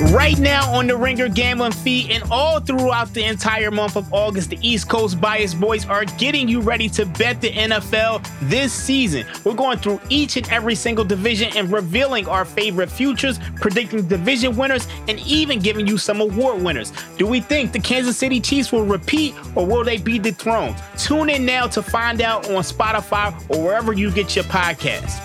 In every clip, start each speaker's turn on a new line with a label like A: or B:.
A: Right now on the Ringer Gambling Feed and all throughout the entire month of August, the East Coast Bias Boys are getting you ready to bet the NFL this season. We're going through each and every single division and revealing our favorite futures, predicting division winners, and even giving you some award winners. Do we think the Kansas City Chiefs will repeat or will they be dethroned? Tune in now to find out on Spotify or wherever you get your podcasts.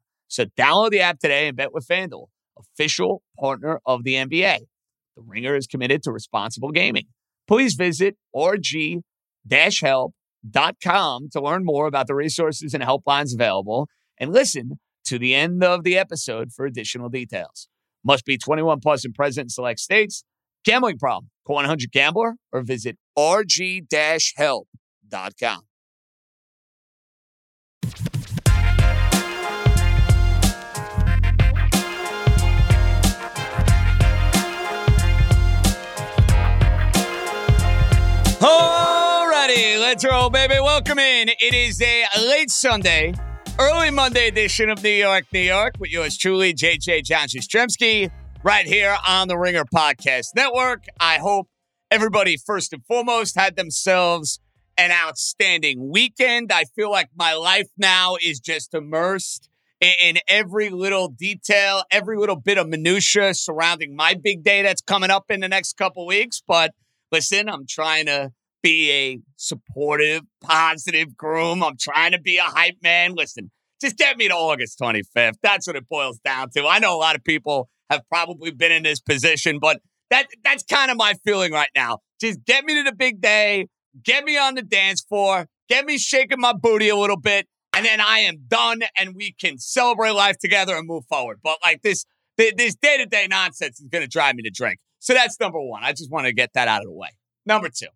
B: So download the app today and bet with FanDuel, official partner of the NBA. The Ringer is committed to responsible gaming. Please visit rg-help.com to learn more about the resources and helplines available and listen to the end of the episode for additional details. Must be 21 plus and present in select states. Gambling problem? Call 100 Gambler or visit rg-help.com. Alrighty, let's roll, baby. Welcome in. It is a late Sunday, early Monday edition of New York, New York, with yours truly, JJ John Jastremski, right here on the Ringer Podcast Network. I hope everybody, first and foremost, had themselves an outstanding weekend. I feel like my life now is just immersed in every little detail, every little bit of minutia surrounding my big day that's coming up in the next couple weeks. But listen, I'm trying to be a supportive, positive groom. I'm trying to be a hype man. Listen, just get me to August 25th. That's what it boils down to. I know a lot of people have probably been in this position, but that that's kind of my feeling right now. Just get me to the big day, get me on the dance floor, get me shaking my booty a little bit, and then I am done and we can celebrate life together and move forward. But like this this day-to-day nonsense is going to drive me to drink. So that's number 1. I just want to get that out of the way. Number 2.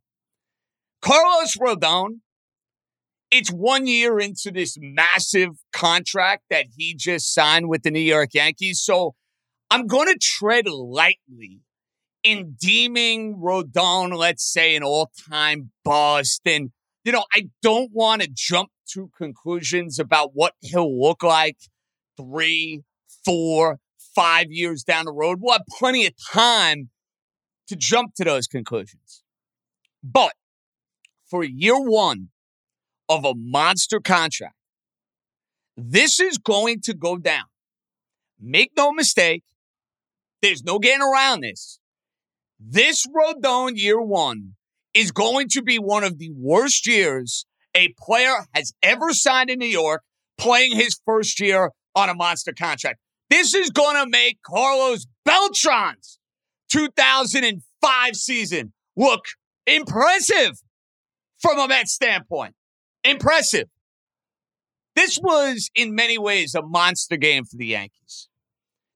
B: Carlos Rodon, it's one year into this massive contract that he just signed with the New York Yankees. So I'm going to tread lightly in deeming Rodon, let's say, an all time bust. And, you know, I don't want to jump to conclusions about what he'll look like three, four, five years down the road. We'll have plenty of time to jump to those conclusions. But for year one of a monster contract. This is going to go down. Make no mistake. There's no getting around this. This Rodon year one is going to be one of the worst years a player has ever signed in New York playing his first year on a monster contract. This is going to make Carlos Beltran's 2005 season look impressive from a Mets standpoint. Impressive. This was, in many ways, a monster game for the Yankees.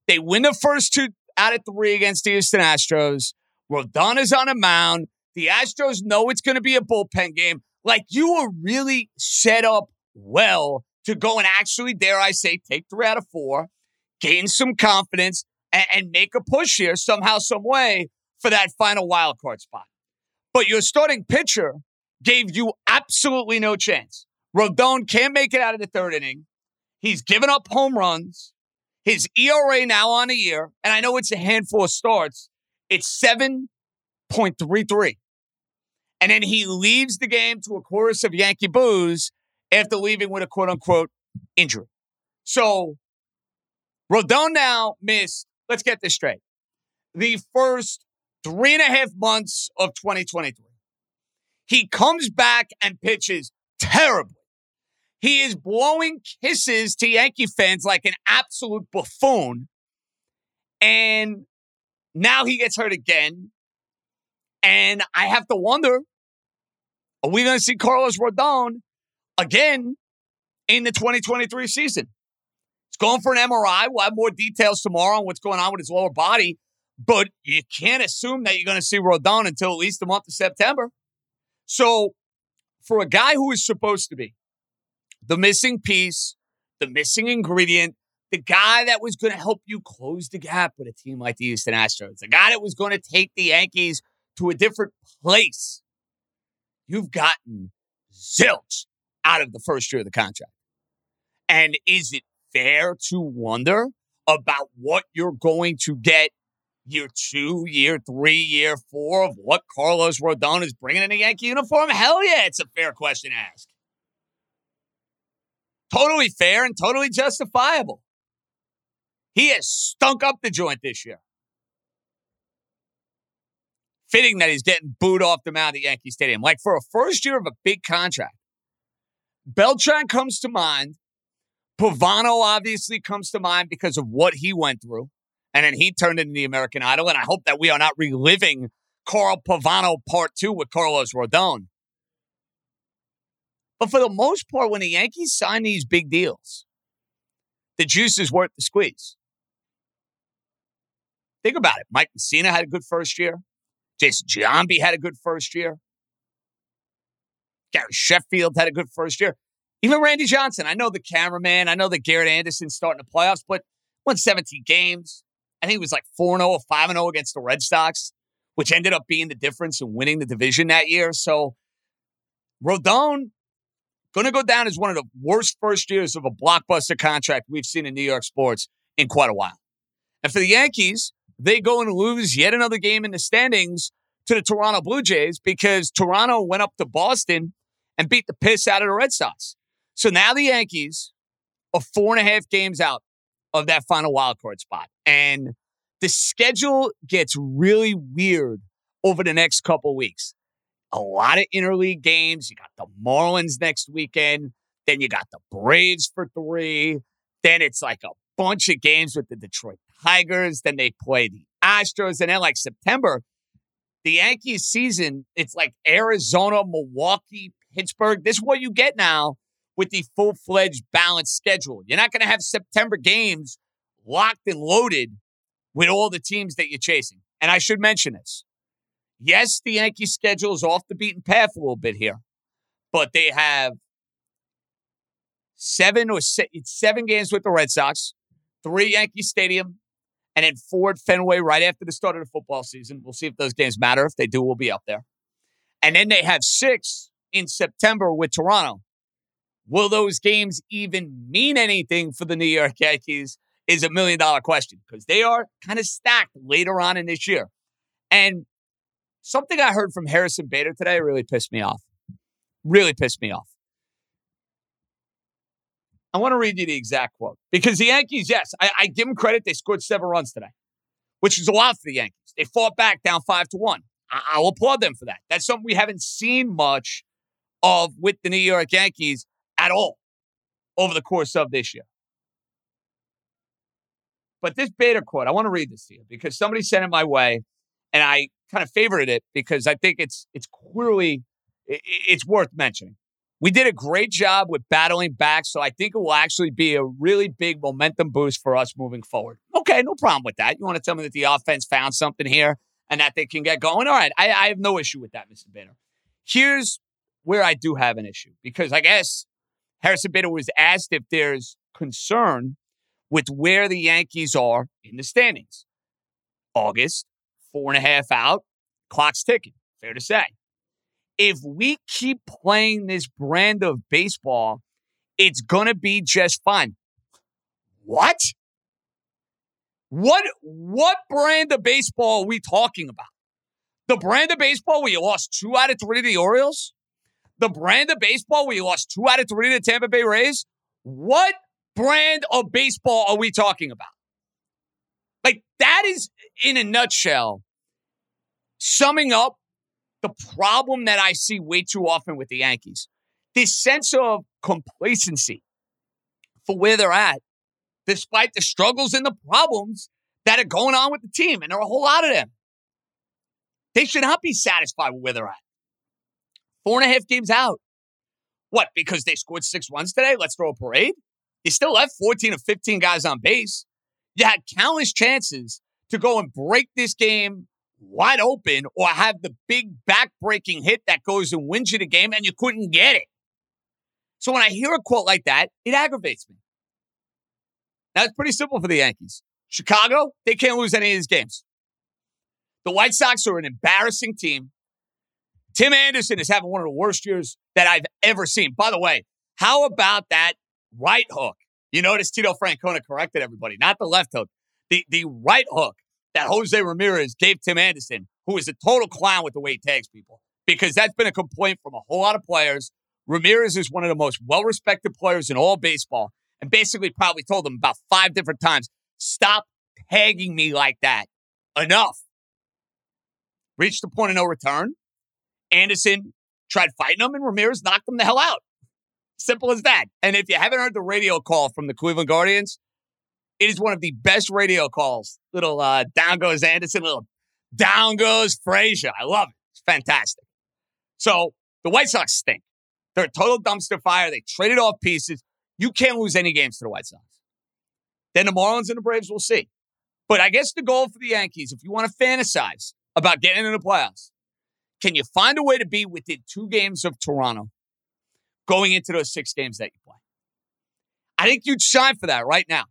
B: They win the first two out of three against the Houston Astros. Rodon is on a mound. The Astros know it's going to be a bullpen game. Like you were really set up well to go and actually, dare I say, take three out of four, gain some confidence, and, and make a push here somehow, some way for that final wild card spot. But your starting pitcher gave you absolutely no chance. Rodon can't make it out of the third inning. He's given up home runs. His ERA now on a year, and I know it's a handful of starts, it's 7.33. And then he leaves the game to a chorus of Yankee boos after leaving with a quote unquote injury. So Rodon now missed, let's get this straight, the first three and a half months of 2023. He comes back and pitches terribly. He is blowing kisses to Yankee fans like an absolute buffoon. And now he gets hurt again. And I have to wonder are we going to see Carlos Rodon again in the 2023 season? Going for an MRI. We'll have more details tomorrow on what's going on with his lower body, but you can't assume that you're going to see Rodon until at least the month of September. So, for a guy who is supposed to be the missing piece, the missing ingredient, the guy that was going to help you close the gap with a team like the Houston Astros, the guy that was going to take the Yankees to a different place, you've gotten zilch out of the first year of the contract. And is it fair to wonder about what you're going to get year two, year three, year four of what Carlos Rodon is bringing in a Yankee uniform? Hell yeah, it's a fair question to ask. Totally fair and totally justifiable. He has stunk up the joint this year. Fitting that he's getting booed off the mound at Yankee Stadium. Like for a first year of a big contract, Beltran comes to mind. Pavano obviously comes to mind because of what he went through. And then he turned into the American Idol. And I hope that we are not reliving Carl Pavano part two with Carlos Rodon. But for the most part, when the Yankees sign these big deals, the juice is worth the squeeze. Think about it. Mike Mussina had a good first year. Jason Giambi had a good first year. Gary Sheffield had a good first year. Even Randy Johnson. I know the cameraman. I know that Garrett Anderson starting the playoffs, but won 17 games. I think it was like 4 0 or 5 0 against the Red Sox, which ended up being the difference in winning the division that year. So Rodon going to go down as one of the worst first years of a blockbuster contract we've seen in New York sports in quite a while. And for the Yankees, they go and lose yet another game in the standings to the Toronto Blue Jays because Toronto went up to Boston and beat the piss out of the Red Sox. So now the Yankees are four and a half games out of that final wild card spot. And the schedule gets really weird over the next couple weeks. A lot of interleague games. You got the Marlins next weekend. Then you got the Braves for three. Then it's like a bunch of games with the Detroit Tigers. Then they play the Astros. And then, like September, the Yankees season, it's like Arizona, Milwaukee, Pittsburgh. This is what you get now with the full fledged balanced schedule. You're not going to have September games locked and loaded with all the teams that you're chasing. And I should mention this. Yes, the Yankee schedule is off the beaten path a little bit here, but they have seven or seven games with the Red Sox, three Yankee Stadium, and then Ford Fenway right after the start of the football season. We'll see if those games matter. If they do, we'll be up there. And then they have six in September with Toronto. Will those games even mean anything for the New York Yankees? Is a million dollar question because they are kind of stacked later on in this year. And something I heard from Harrison Bader today really pissed me off. Really pissed me off. I want to read you the exact quote because the Yankees, yes, I, I give them credit. They scored seven runs today, which is a lot for the Yankees. They fought back down five to one. I, I'll applaud them for that. That's something we haven't seen much of with the New York Yankees at all over the course of this year. But this Bader quote, I want to read this to you because somebody sent it my way, and I kind of favorited it because I think it's it's clearly it's worth mentioning. We did a great job with battling back, so I think it will actually be a really big momentum boost for us moving forward. Okay, no problem with that. You want to tell me that the offense found something here and that they can get going? All right, I, I have no issue with that, Mr. Bader. Here's where I do have an issue because I guess Harrison Bader was asked if there's concern with where the Yankees are in the standings. August, four and a half out, clock's ticking. Fair to say if we keep playing this brand of baseball, it's going to be just fine. What? What what brand of baseball are we talking about? The brand of baseball you lost two out of three to the Orioles? The brand of baseball where you lost two out of three to the Tampa Bay Rays? What brand of baseball are we talking about? Like, that is, in a nutshell, summing up the problem that I see way too often with the Yankees. This sense of complacency for where they're at, despite the struggles and the problems that are going on with the team. And there are a whole lot of them. They should not be satisfied with where they're at. Four and a half games out. What? Because they scored six runs today? Let's throw a parade? You still left 14 or 15 guys on base. You had countless chances to go and break this game wide open or have the big back-breaking hit that goes and wins you the game, and you couldn't get it. So when I hear a quote like that, it aggravates me. Now it's pretty simple for the Yankees. Chicago, they can't lose any of these games. The White Sox are an embarrassing team. Tim Anderson is having one of the worst years that I've ever seen. By the way, how about that right hook? You notice Tito Francona corrected everybody, not the left hook, the, the right hook that Jose Ramirez gave Tim Anderson, who is a total clown with the way he tags people, because that's been a complaint from a whole lot of players. Ramirez is one of the most well respected players in all baseball and basically probably told them about five different times stop tagging me like that. Enough. Reached the point of no return. Anderson tried fighting him, and Ramirez knocked him the hell out. Simple as that. And if you haven't heard the radio call from the Cleveland Guardians, it is one of the best radio calls. Little uh, down goes Anderson, little down goes Frazier. I love it. It's fantastic. So the White Sox stink. They're a total dumpster fire. They traded off pieces. You can't lose any games to the White Sox. Then the Marlins and the Braves we'll see. But I guess the goal for the Yankees, if you want to fantasize about getting into the playoffs, can you find a way to be within two games of Toronto going into those six games that you play? I think you'd shine for that right now.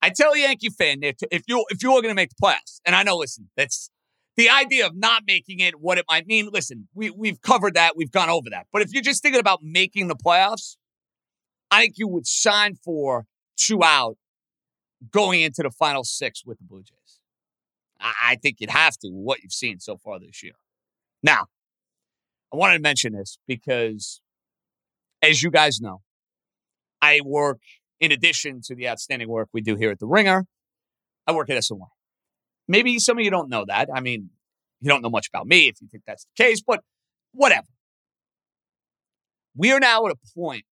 B: I tell a Yankee fan if you if you're going to make the playoffs, and I know, listen, that's the idea of not making it, what it might mean. Listen, we we've covered that, we've gone over that. But if you're just thinking about making the playoffs, I think you would sign for two out going into the final six with the Blue Jays. I, I think you'd have to, what you've seen so far this year. Now, I wanted to mention this because, as you guys know, I work in addition to the outstanding work we do here at The Ringer. I work at SNY. Maybe some of you don't know that. I mean, you don't know much about me if you think that's the case, but whatever. We are now at a point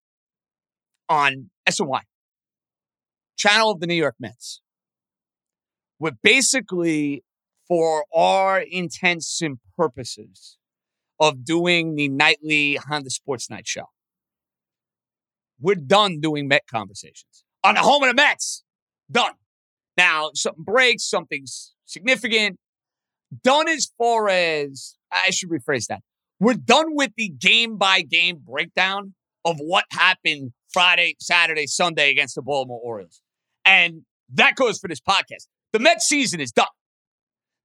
B: on SNY, channel of the New York Mets, where basically, for our intents and purposes, of doing the nightly Honda Sports Night show. We're done doing Met conversations on the home of the Mets. Done. Now, something breaks, something's significant. Done as far as, I should rephrase that. We're done with the game by game breakdown of what happened Friday, Saturday, Sunday against the Baltimore Orioles. And that goes for this podcast. The Mets season is done.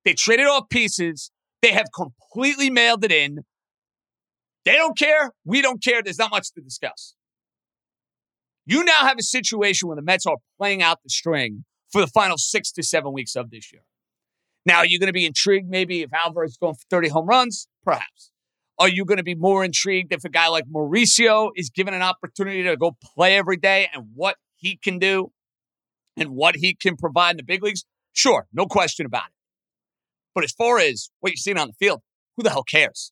B: They traded off pieces. They have completely mailed it in. They don't care. We don't care. There's not much to discuss. You now have a situation where the Mets are playing out the string for the final six to seven weeks of this year. Now, are you going to be intrigued maybe if Alvarez is going for 30 home runs? Perhaps. Are you going to be more intrigued if a guy like Mauricio is given an opportunity to go play every day and what he can do and what he can provide in the big leagues? Sure, no question about it. But as far as what you're seeing on the field, who the hell cares?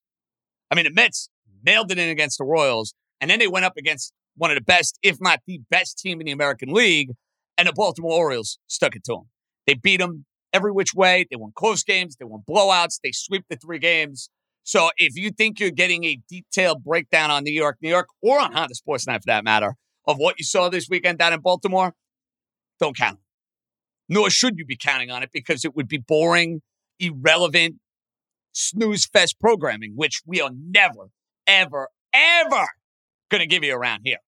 B: I mean, the Mets mailed it in against the Royals, and then they went up against one of the best, if not the best team in the American League, and the Baltimore Orioles stuck it to them. They beat them every which way. They won close games, they won blowouts, they sweep the three games. So if you think you're getting a detailed breakdown on New York, New York, or on Honda Sports Night for that matter, of what you saw this weekend down in Baltimore, don't count. Nor should you be counting on it because it would be boring, irrelevant, snooze fest programming, which we are never, ever, ever going to give you around here.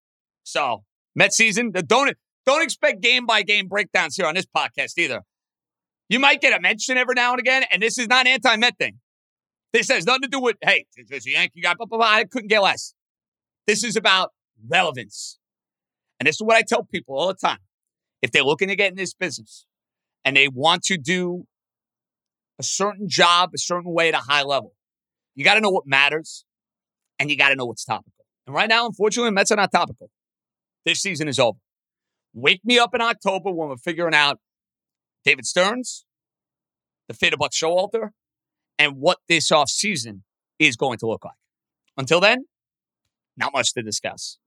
B: So, Met season, don't don't expect game by game breakdowns here on this podcast either. You might get a mention every now and again, and this is not an anti Met thing. This has nothing to do with, hey, there's a Yankee guy, blah, blah, blah. I couldn't get less. This is about relevance. And this is what I tell people all the time. If they're looking to get in this business and they want to do a certain job, a certain way at a high level, you got to know what matters and you got to know what's topical. And right now, unfortunately, Mets are not topical. This season is over. Wake me up in October when we're figuring out David Stearns, the fate of Buck Showalter, and what this offseason is going to look like. Until then, not much to discuss.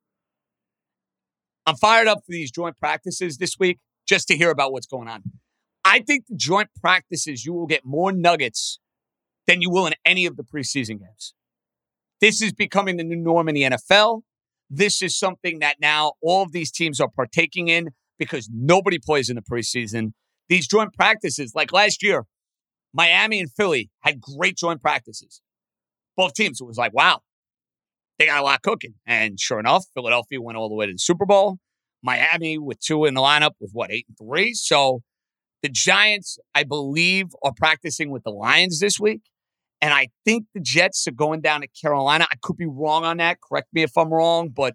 B: I'm fired up for these joint practices this week just to hear about what's going on. I think the joint practices, you will get more nuggets than you will in any of the preseason games. This is becoming the new norm in the NFL. this is something that now all of these teams are partaking in because nobody plays in the preseason. These joint practices, like last year, Miami and Philly had great joint practices. Both teams, it was like, wow, they got a lot cooking. And sure enough, Philadelphia went all the way to the Super Bowl. Miami with two in the lineup with what, eight and three? So the Giants, I believe, are practicing with the Lions this week. And I think the Jets are going down to Carolina. I could be wrong on that. Correct me if I'm wrong, but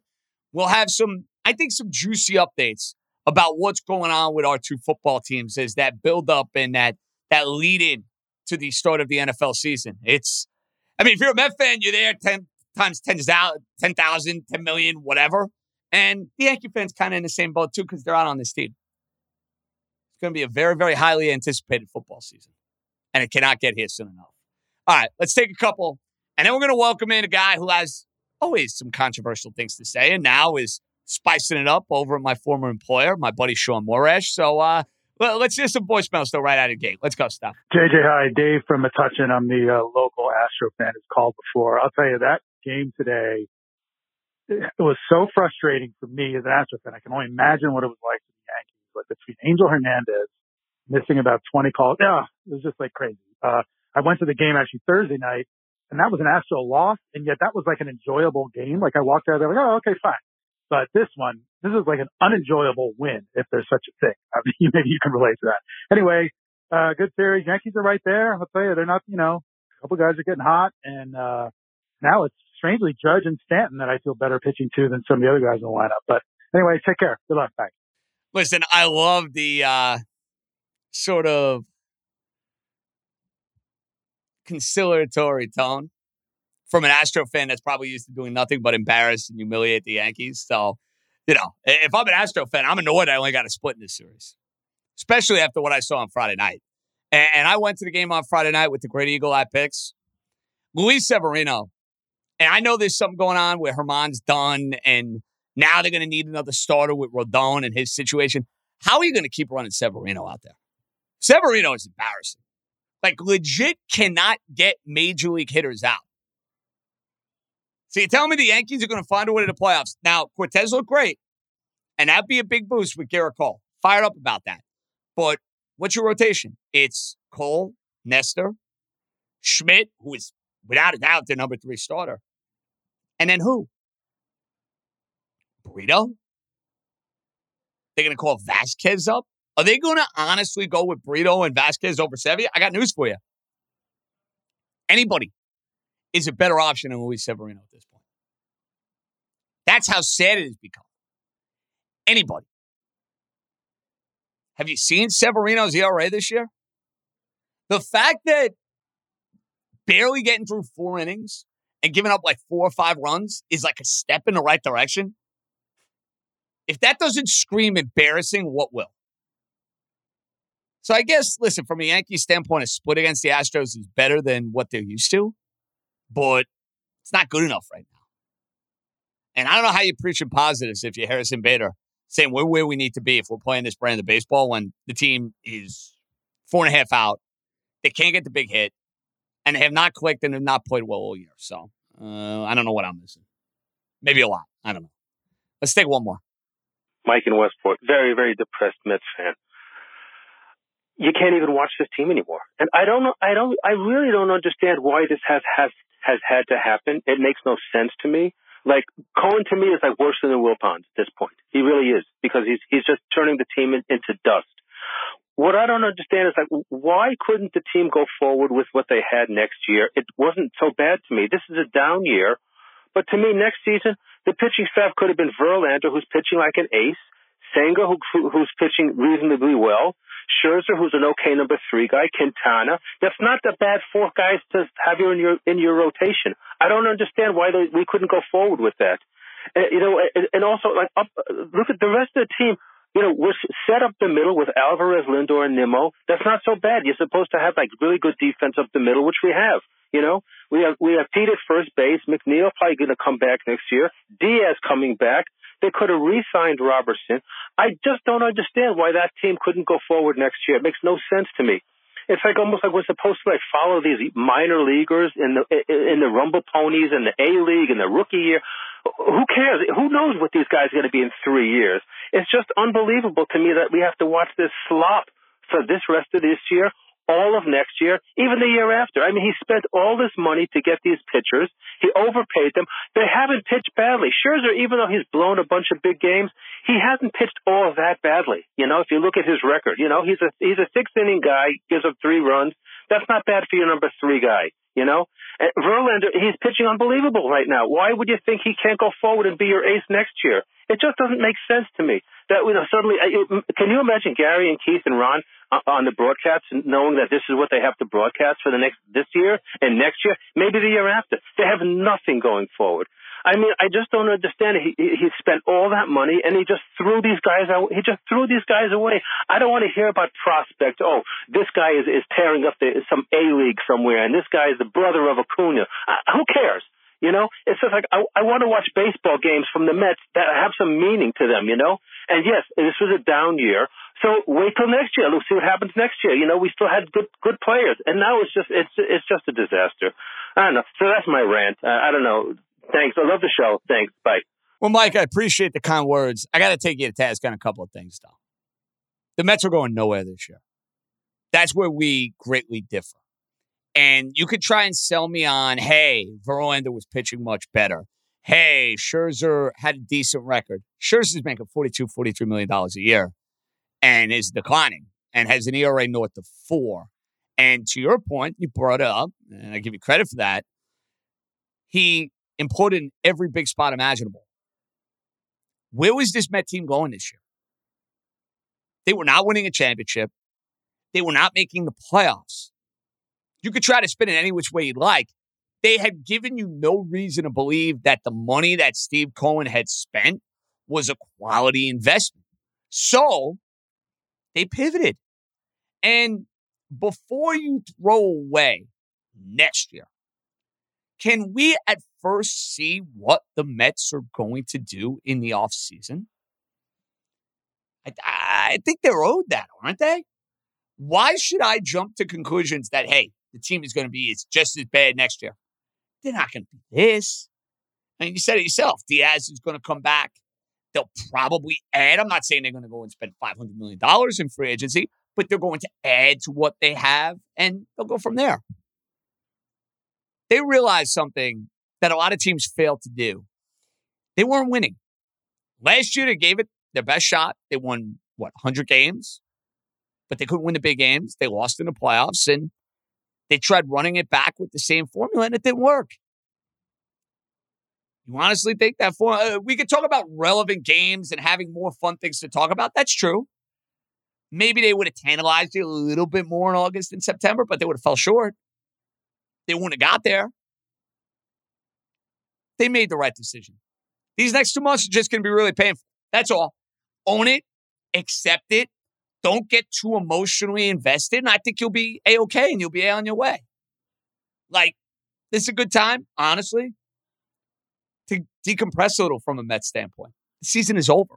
B: we'll have some, I think, some juicy updates about what's going on with our two football teams as that build up and that that lead in to the start of the NFL season. It's, I mean, if you're a Met fan, you're there 10 times 10,000, 10, 10 million, whatever. And the Yankee fans kind of in the same boat too because they're out on this team. It's going to be a very, very highly anticipated football season, and it cannot get here soon enough. All right, let's take a couple, and then we're going to welcome in a guy who has always some controversial things to say, and now is spicing it up over at my former employer, my buddy Shaun Morash. So uh, let's hear some voicemails though right out of the gate. Let's go, stuff.
C: JJ, hi, Dave from Metuchen. I'm the uh, local Astro fan. Has called before. I'll tell you that game today. It was so frustrating for me as an Astro fan. I can only imagine what it was like for the Yankees. But between Angel Hernandez missing about 20 calls, yeah, it was just like crazy. Uh, I went to the game actually Thursday night, and that was an Astro loss, and yet that was like an enjoyable game. Like I walked out there like, oh, okay, fine. But this one, this is like an unenjoyable win, if there's such a thing. I mean, maybe you can relate to that. Anyway, uh, good series. Yankees are right there. I'll tell you, they're not, you know, a couple guys are getting hot, and uh, now it's strangely Judge and Stanton that I feel better pitching to than some of the other guys in the lineup. But anyway, take care. Good luck. Bye.
B: Listen, I love the uh, sort of conciliatory tone from an Astro fan that's probably used to doing nothing but embarrass and humiliate the Yankees. So, you know, if I'm an Astro fan, I'm annoyed I only got a split in this series, especially after what I saw on Friday night. And I went to the game on Friday night with the Great Eagle Eye picks. Luis Severino, and I know there's something going on where German's done, and now they're going to need another starter with Rodon and his situation. How are you going to keep running Severino out there? Severino is embarrassing. Like, legit cannot get major league hitters out. So you're telling me the Yankees are going to find a way to the playoffs. Now, Cortes looked great, and that'd be a big boost with Gerrit Cole. Fired up about that. But what's your rotation? It's Cole, Nestor, Schmidt, who is without a doubt their number three starter. And then who? Brito? They're going to call Vasquez up? Are they going to honestly go with Brito and Vasquez over Sevilla? I got news for you. Anybody is a better option than Luis Severino at this point. That's how sad it has become. Anybody. Have you seen Severino's ERA this year? The fact that barely getting through four innings and giving up like four or five runs is like a step in the right direction. If that doesn't scream embarrassing, what will? So I guess, listen, from a Yankee standpoint, a split against the Astros is better than what they're used to, but it's not good enough right now. And I don't know how you preach in positives if you're Harrison Bader saying we're where we need to be if we're playing this brand of baseball when the team is four and a half out. They can't get the big hit and they have not clicked and have not played well all year. So uh, I don't know what I'm missing. Maybe a lot. I don't know. Let's take one more.
D: Mike in Westport, very, very depressed Mets fan. You can't even watch this team anymore. And I don't know, I don't, I really don't understand why this has, has, has had to happen. It makes no sense to me. Like Cohen to me is like worse than the Wilpons at this point. He really is because he's, he's just turning the team in, into dust what I don't understand is like, why couldn't the team go forward with what they had next year? It wasn't so bad to me. This is a down year, but to me, next season, the pitching staff could have been Verlander, who's pitching like an ace, Senga, who, who's pitching reasonably well, Scherzer, who's an okay number three guy, Quintana. That's not a bad four guys to have you in your in your rotation. I don't understand why they, we couldn't go forward with that. Uh, you know, and, and also like up, look at the rest of the team you know, we're set up the middle with Alvarez, Lindor, and Nimmo. That's not so bad. You're supposed to have like really good defense up the middle, which we have. You know, we have we have Pete at first base. McNeil probably going to come back next year. Diaz coming back. They could have re-signed Robertson. I just don't understand why that team couldn't go forward next year. It makes no sense to me. It's like almost like we're supposed to like follow these minor leaguers in the in the Rumble Ponies and the A League and the rookie year. Who cares? Who knows what these guys are going to be in three years? It's just unbelievable to me that we have to watch this slop for this rest of this year all of next year, even the year after. I mean, he spent all this money to get these pitchers. He overpaid them. They haven't pitched badly. Scherzer, even though he's blown a bunch of big games, he hasn't pitched all that badly. You know, if you look at his record, you know, he's a he's a sixth inning guy, gives up three runs. That's not bad for your number three guy. You know, and Verlander, he's pitching unbelievable right now. Why would you think he can't go forward and be your ace next year? It just doesn't make sense to me. That you know, suddenly, can you imagine Gary and Keith and Ron on the broadcast, knowing that this is what they have to broadcast for the next this year and next year, maybe the year after. They have nothing going forward. I mean, I just don't understand. He he spent all that money and he just threw these guys out. He just threw these guys away. I don't want to hear about prospects. Oh, this guy is is tearing up the, some A league somewhere, and this guy is the brother of Acuna. Uh, who cares? You know, it's just like I, I want to watch baseball games from the Mets that have some meaning to them. You know, and yes, this was a down year. So wait till next year. Let's see what happens next year. You know, we still had good good players, and now it's just it's it's just a disaster. I don't know. So that's my rant. Uh, I don't know. Thanks. I love the show. Thanks. Bye.
B: Well, Mike, I appreciate the kind words. I got to take you to task on a couple of things, though. The Mets are going nowhere this year. That's where we greatly differ. And you could try and sell me on, hey, Verlander was pitching much better. Hey, Scherzer had a decent record. Scherzer's making 42, 43 million dollars a year and is declining and has an ERA north of four. And to your point, you brought up, and I give you credit for that. He important in every big spot imaginable. Where was this Met team going this year? They were not winning a championship. They were not making the playoffs. You could try to spin it any which way you'd like. They had given you no reason to believe that the money that Steve Cohen had spent was a quality investment. So they pivoted. And before you throw away next year, can we at first see what the Mets are going to do in the offseason? I, I think they're owed that, aren't they? Why should I jump to conclusions that, hey, the team is going to be it's just as bad next year. They're not going to be this. I mean, you said it yourself. Diaz is going to come back. They'll probably add. I'm not saying they're going to go and spend $500 million in free agency, but they're going to add to what they have and they'll go from there. They realized something that a lot of teams fail to do. They weren't winning. Last year, they gave it their best shot. They won, what, 100 games? But they couldn't win the big games. They lost in the playoffs. And they tried running it back with the same formula and it didn't work. You honestly think that for uh, we could talk about relevant games and having more fun things to talk about? That's true. Maybe they would have tantalized you a little bit more in August and September, but they would have fell short. They wouldn't have got there. They made the right decision. These next two months are just going to be really painful. That's all. Own it, accept it, don't get too emotionally invested, and I think you'll be a okay and you'll be on your way. Like, this is a good time, honestly, to decompress a little from a Mets standpoint. The season is over.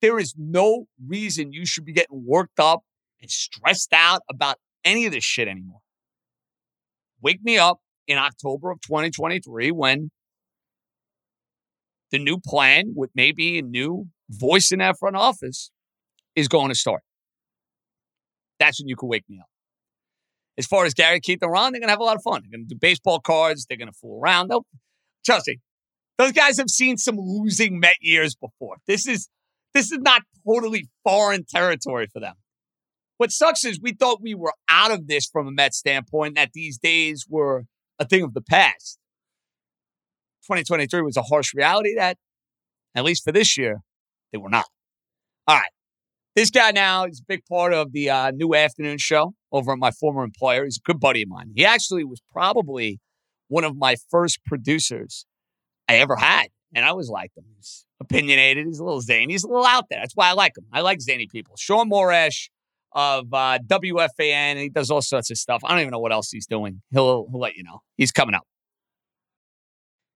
B: There is no reason you should be getting worked up and stressed out about any of this shit anymore. Wake me up in October of 2023 when the new plan with maybe a new voice in that front office is going to start. That's when you can wake me up. As far as Gary, Keith, and Ron, they're going to have a lot of fun. They're going to do baseball cards. They're going to fool around. They'll, trust me, those guys have seen some losing Met years before. This is this is not totally foreign territory for them. What sucks is we thought we were out of this from a Met standpoint, that these days were a thing of the past. 2023 was a harsh reality that, at least for this year, they were not. All right. This guy now is a big part of the uh, new afternoon show over at my former employer. He's a good buddy of mine. He actually was probably one of my first producers I ever had. And I always liked him. He's opinionated. He's a little zany. He's a little out there. That's why I like him. I like zany people. Shaun Morash of uh, WFAN. He does all sorts of stuff. I don't even know what else he's doing. He'll, he'll let you know. He's coming up.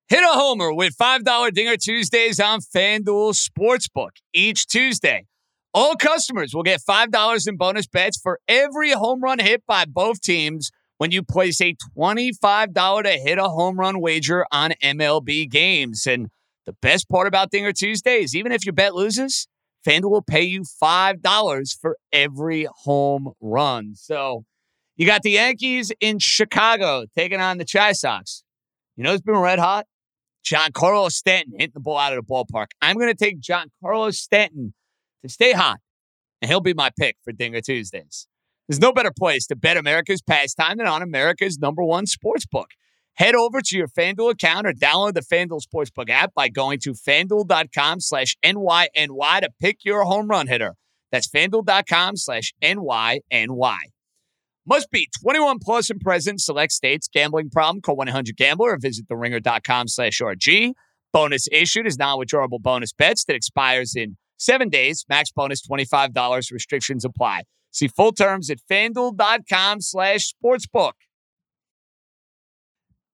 B: Hit a homer with $5 Dinger Tuesdays on FanDuel Sportsbook each Tuesday All customers will get $5 in bonus bets for every home run hit by both teams when you place a $25 to hit a home run wager on MLB games. And the best part about Dinger Tuesdays, even if your bet loses, FanDuel will pay you $5 for every home run. So you got the Yankees in Chicago taking on the Chi Sox. You know, it's been red hot. Giancarlo Stanton hitting the ball out of the ballpark. I'm going to take John Carlos Stanton to stay hot, and he'll be my pick for Dinger Tuesdays. There's no better place to bet America's pastime than on America's number one sports book. Head over to your FanDuel account or download the FanDuel Sportsbook app by going to fanduel.com slash NYNY to pick your home run hitter. That's fanduel.com slash NYNY. Must be 21 plus and present. Select states. Gambling problem? Call 1-800-GAMBLER or visit theringer.com slash RG. Bonus issued is non-withdrawable bonus bets that expires in seven days. Max bonus $25. Restrictions apply. See full terms at fanduel.com slash sportsbook.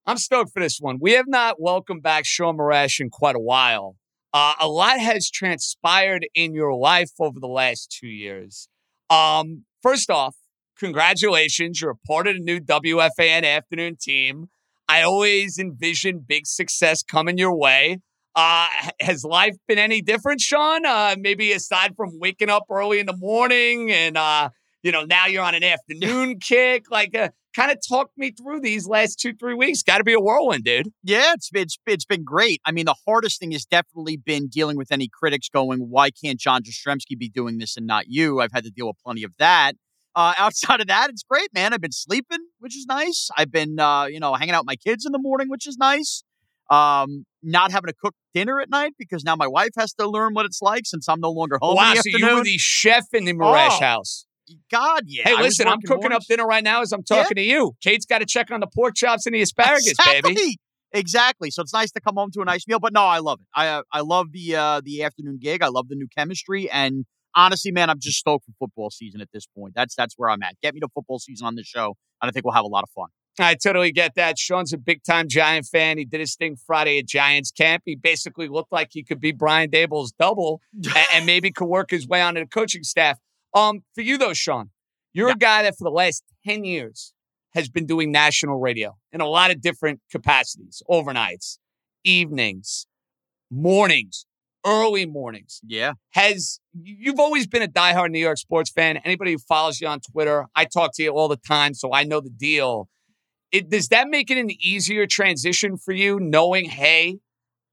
B: I'm stoked for this one. We have not welcomed back Shaun Morash in quite a while. Uh, a lot has transpired in your life over the last two years. Um, first off, congratulations. You're a part of the new WFAN afternoon team. I always envision big success coming your way. Uh, has life been any different, Shaun? Uh, maybe aside from waking up early in the morning and, uh, you know, now you're on an afternoon kick. Like, uh, kind of talk me through these last two, three weeks. Got to be a whirlwind, dude.
E: Yeah, it's, it's it's been great. I mean, the hardest thing has definitely been dealing with any critics going, "Why can't John Jastremski be doing this and not you?" I've had to deal with plenty of that. Uh, outside of that, it's great, man. I've been sleeping, which is nice. I've been, uh, you know, hanging out with my kids in the morning, which is nice. Um, not having to cook dinner at night because now my wife has to learn what it's like since I'm no longer home.
B: Wow,
E: in the
B: so
E: afternoon.
B: you were the chef in the Morash
E: Oh,
B: house.
E: God, yeah.
B: Hey, listen, I'm cooking up dinner right now as I'm talking to you. Kate's got to check on the pork chops and the asparagus,
E: exactly.
B: baby.
E: Exactly. So it's nice to come home to a nice meal. But no, I love it. I uh, I love the uh, the afternoon gig. I love the new chemistry. And honestly, man, I'm just stoked for football season at this point. That's that's where I'm at. Get me to football season on the show, and I think we'll have a lot of fun.
B: I totally get that. Shaun's a big time Giant fan. He did his thing Friday at Giants camp. He basically looked like he could be Brian Daboll's double and, and maybe could work his way onto the coaching staff. Um, for you though, Sean, you're
E: Yeah.
B: a guy that for the last 10 years has been doing national radio in a lot of different capacities, overnights, evenings, mornings, early mornings
E: Yeah.
B: has you've always been a diehard New York sports fan. Anybody who follows you on Twitter, I talk to you all the time, so I know the deal. It, does that make it an easier transition for you, knowing, hey,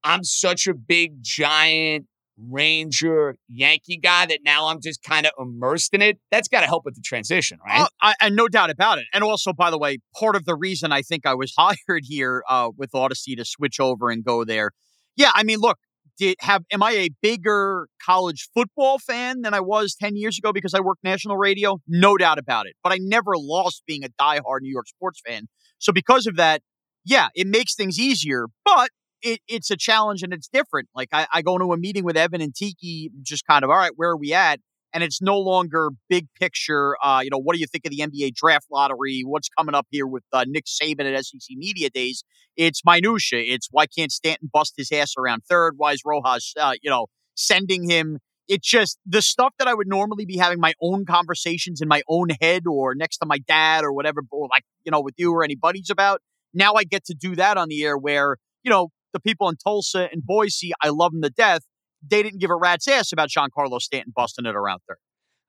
B: I'm such a big giant Ranger Yankee guy that now I'm just kind of immersed in it? That's got to help with the transition, right?
E: Uh, I, and no doubt about it. And also, by the way, part of the reason I think I was hired here uh, with Audacy to switch over and go there. Yeah, I mean, look, did have am I a bigger college football fan than I was 10 years ago because I worked national radio? No doubt about it. But I never lost being a diehard New York sports fan. So because of that, yeah, it makes things easier, but it, it's a challenge and it's different. Like I, I go into a meeting with Evan and Tiki, just kind of, all right, where are we at? And it's no longer big picture. Uh, you know, what do you think of the NBA draft lottery? What's coming up here with uh, Nick Saban at SEC Media Days? It's minutia. It's why can't Stanton bust his ass around third? Why is Rojas, uh, you know, sending him? It's just the stuff that I would normally be having my own conversations in my own head or next to my dad or whatever, or like, you know, with you or any buddies about. Now I get to do that on the air where, you know, the people in Tulsa and Boise, I love them to death. They didn't give a rat's ass about Giancarlo Stanton busting it around third.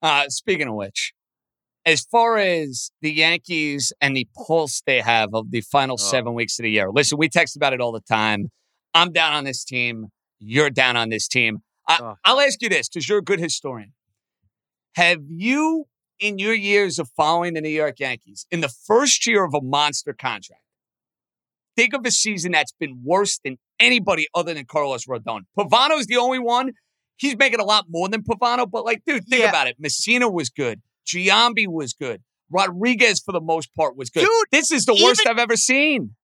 B: Uh, speaking of which, as far as the Yankees and the pulse they have of the final
E: Oh.
B: seven weeks of the year, listen, we text about it all the time. I'm down on this team. You're down on this team. I,
E: Ugh.
B: I'll ask you this because you're a good historian. Have you, in your years of following the New York Yankees, in the first year of a monster contract, think of a season that's been worse than anybody other than Carlos Rodon? Pavano's the only one. He's making a lot more than Pavano, but like, dude, think
E: Yeah.
B: about it. Mussina was good. Giambi was good. Rodriguez, for the most part, was good.
E: Dude,
B: this is the worst I've ever seen.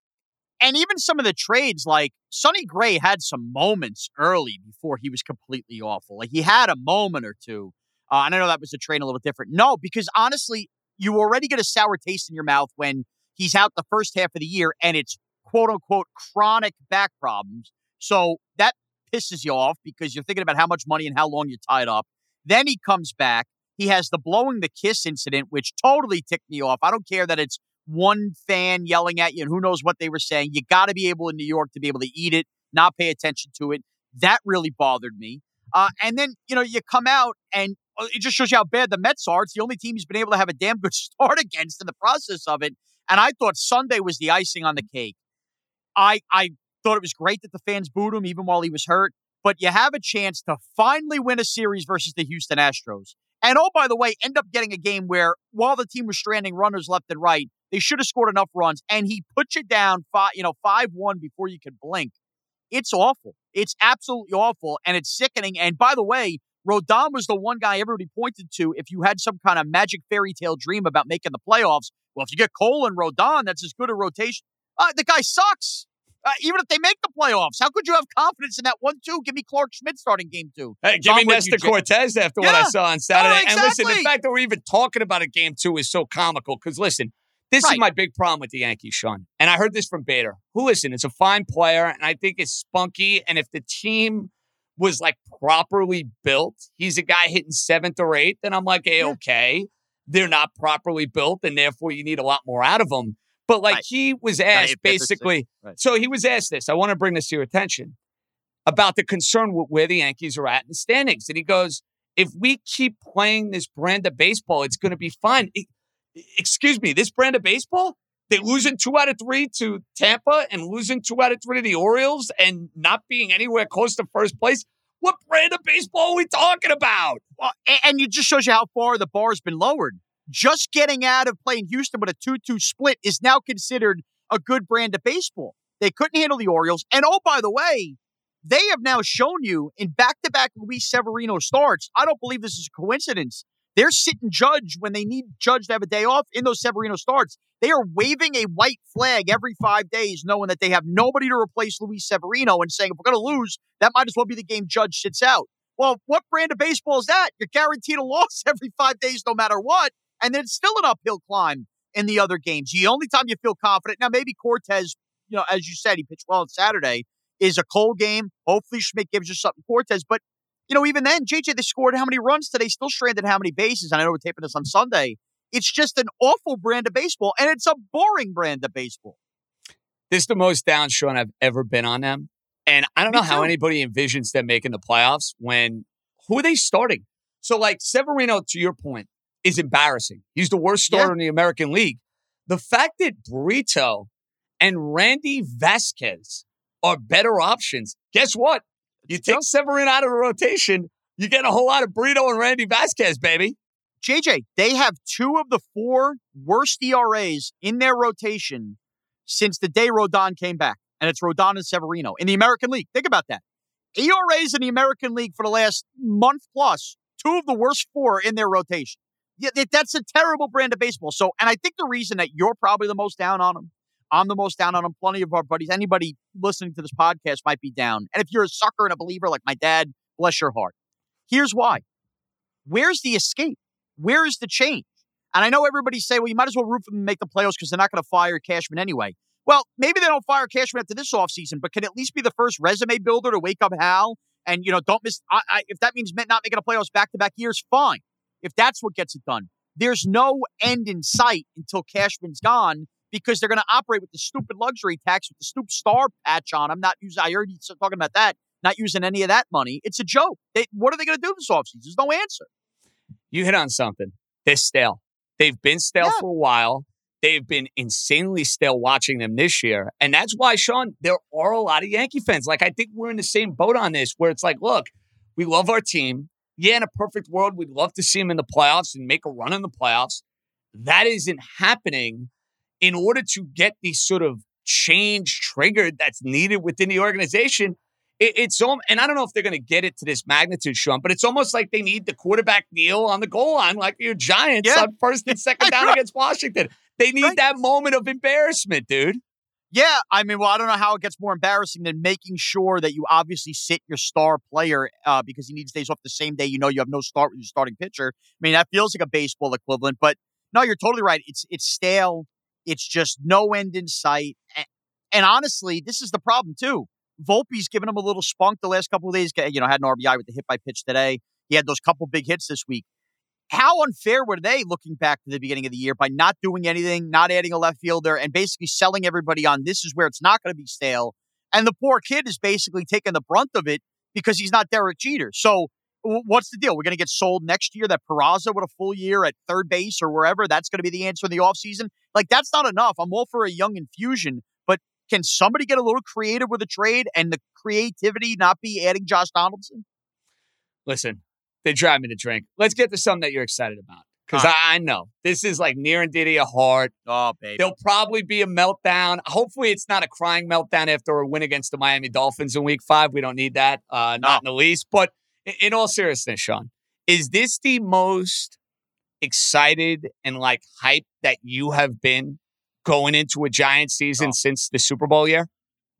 E: And even some of the trades, like Sonny Gray had some moments early before he was completely awful. Like he had a moment or two. Uh, and I know that was a trade a little different. No, because honestly, you already get a sour taste in your mouth when he's out the first half of the year and it's quote unquote chronic back problems. So that pisses you off because you're thinking about how much money and how long you're tied up. Then he comes back. He has the blowing the kiss incident, which totally ticked me off. I don't care that it's one fan yelling at you and who knows what they were saying. You got to be able in New York to be able to eat it, not pay attention to it. That really bothered me. Uh, and then, you know, you come out and uh, it just shows you how bad the Mets are. It's the only team he's been able to have a damn good start against in the process of it. And I thought Sunday was the icing on the cake. I I thought it was great that the fans booed him even while he was hurt. But you have a chance to finally win a series versus the Houston Astros. And oh, by the way, end up getting a game where while the team was stranding runners left and right, they should have scored enough runs, and he put you down five, you know, five one before you could blink. It's awful. It's absolutely awful, and it's sickening. And by the way, Rodon was the one guy everybody pointed to. If you had some kind of magic fairy tale dream about making the playoffs, well, if you get Cole and Rodon, that's as good a rotation. Uh, the guy sucks. Uh, even if they make the playoffs, how could you have confidence in that one two? Give me Clarke Schmidt starting game two.
B: Hey, give me Nestor Cortes after yeah. what I saw on Saturday. Oh, exactly. And listen, the fact that we're even talking about a game two is so comical because listen, this right. is my big problem with the Yankees, Shaun. And I heard this from Bader, who, listen, It's a fine player, and I think it's spunky. And if the team was like properly built, he's a guy hitting seventh or eighth, and I'm like, hey, yeah. okay, they're not properly built, and therefore you need a lot more out of them. But like right. he was asked basically, right. so he was asked this. I want to bring this to your attention about the concern with where the Yankees are at in the standings. And he goes, if we keep playing this brand of baseball, it's going to be fine. It, excuse me, this brand of baseball, they losing two out of three to Tampa and losing two out of three to the Orioles and not being anywhere close to first place. What brand of baseball are we talking about?
E: Well, and it just shows you how far the bar has been lowered. Just getting out of playing Houston with a 2 2 split is now considered a good brand of baseball. They couldn't handle the Orioles. And oh, by the way, they have now shown you in back to back Luis Severino starts. I don't believe this is a coincidence they're sitting Judge when they need Judge to have a day off in those Severino starts. They are waving a white flag every five days, knowing that they have nobody to replace Luis Severino and saying, if we're going to lose, that might as well be the game Judge sits out. Well, what brand of baseball is that? You're guaranteed a loss every five days, no matter what. And then it's still an uphill climb in the other games. The only time you feel confident, now maybe Cortes, you know, as you said, he pitched well on Saturday, is a cold game. Hopefully Schmidt gives you something, Cortes. But you know, even then, JJ, they scored how many runs today? Still stranded how many bases? And I know we're taping this on Sunday. It's just an awful brand of baseball, and it's a boring brand of baseball.
B: This is the most down Shaun I've ever been on them. And I don't Me know too. how anybody envisions them making the playoffs when who are they starting? So, like Severino, to your point, is embarrassing. He's the worst starter yeah. in the American League. The fact that Brito and Randy Vasquez are better options, guess what? You take Severino out of the rotation, you get a whole lot of Brito and Randy Vasquez, baby.
E: JJ, they have two of the four worst ERAs in their rotation since the day Rodon came back. And it's Rodon and Severino in the American League. Think about that. ERAs in the American League for the last month plus, two of the worst four in their rotation. Yeah, that's a terrible brand of baseball. So, and I think the reason that you're probably the most down on them I'm the most down on them. Plenty of our buddies, anybody listening to this podcast might be down. And if you're a sucker and a believer like my dad, bless your heart. Here's why. Where's the escape? Where is the change? And I know everybody say, well, you might as well root for them to make the playoffs because they're not going to fire Cashman anyway. Well, maybe they don't fire Cashman after this offseason, but can at least be the first resume builder to wake up Hal and, you know, don't miss. I, I, if that means not making a playoffs back to back years, fine. If that's what gets it done. There's no end in sight until Cashman's gone because they're going to operate with the stupid luxury tax with the stupid star patch on them. Not using, I already talking about that, not using any of that money. It's a joke. They, what are they going to do this offseason? There's no answer.
B: You hit on something. They're stale. They've been stale yeah. for a while. They've been insanely stale watching them this year. And that's why, Shaun, there are a lot of Yankee fans. Like, I think we're in the same boat on this, where it's like, look, we love our team. Yeah, in a perfect world, we'd love to see them in the playoffs and make a run in the playoffs. That isn't happening in order to get the sort of change triggered that's needed within the organization, it, it's so, and I don't know if they're going to get it to this magnitude, Shaun, but it's almost like they need the quarterback kneel on the goal line, like your Giants yeah. on first and second down against Washington. They need right. that moment of embarrassment, dude.
E: Yeah, I mean, well, I don't know how it gets more embarrassing than making sure that you obviously sit your star player uh, because he needs days off the same day. You know, you have no start with your starting pitcher. I mean, that feels like a baseball equivalent, but no, you're totally right. It's it's stale. It's just no end in sight. And honestly, this is the problem too. Volpe's given him a little spunk the last couple of days. You know, had an RBI with the hit by pitch today. He had those couple big hits this week. How unfair were they looking back to the beginning of the year by not doing anything, not adding a left fielder, and basically selling everybody on this is where it's not going to be stale? And the poor kid is basically taking the brunt of it because he's not Derek Jeter. So what's the deal? We're going to get sold next year that Peraza with a full year at third base or wherever. That's going to be the answer in the offseason. Like, that's not enough. I'm all for a young infusion, but can somebody get a little creative with a trade and the creativity not be adding Josh Donaldson?
B: Listen, they drive me to drink. Let's get to something that you're excited about. Because right. I, I, know this is like near and dear to your heart.
E: Oh, baby.
B: There'll probably be a meltdown. Hopefully, it's not a crying meltdown after a win against the Miami Dolphins in week five. We don't need that, uh, not no. in the least. But in, in all seriousness, Shaun, is this the most excited and like hype that you have been going into a Giant season oh. since the Super Bowl year?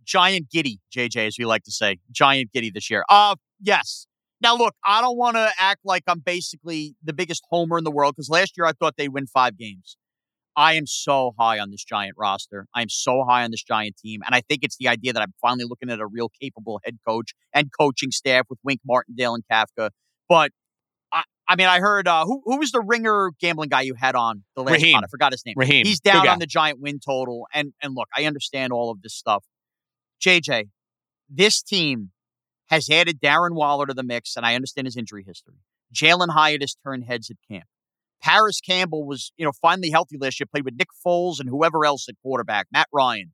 E: Giant giddy, JJ, as we like to say. Giant giddy this year. Uh, yes. Now, look, I don't want to act like I'm basically the biggest homer in the world because last year I thought they'd win five games. I am so high on this giant roster. I am so high on this giant team. And I think it's the idea that I'm finally looking at a real capable head coach and coaching staff with Wink Martindale and Kafka. But I, I mean, I heard uh, who who was the ringer gambling guy you had on the last
B: Raheem.
E: Pod? I forgot his name.
B: Raheem.
E: He's down on the giant win total. And and look, I understand all of this stuff. JJ, this team has added Darren Waller to the mix, and I understand his injury history. Jalin Hyatt has turned heads at camp. Parris Campbell was, you know, finally healthy last year, played with Nick Foles and whoever else at quarterback, Matt Ryan.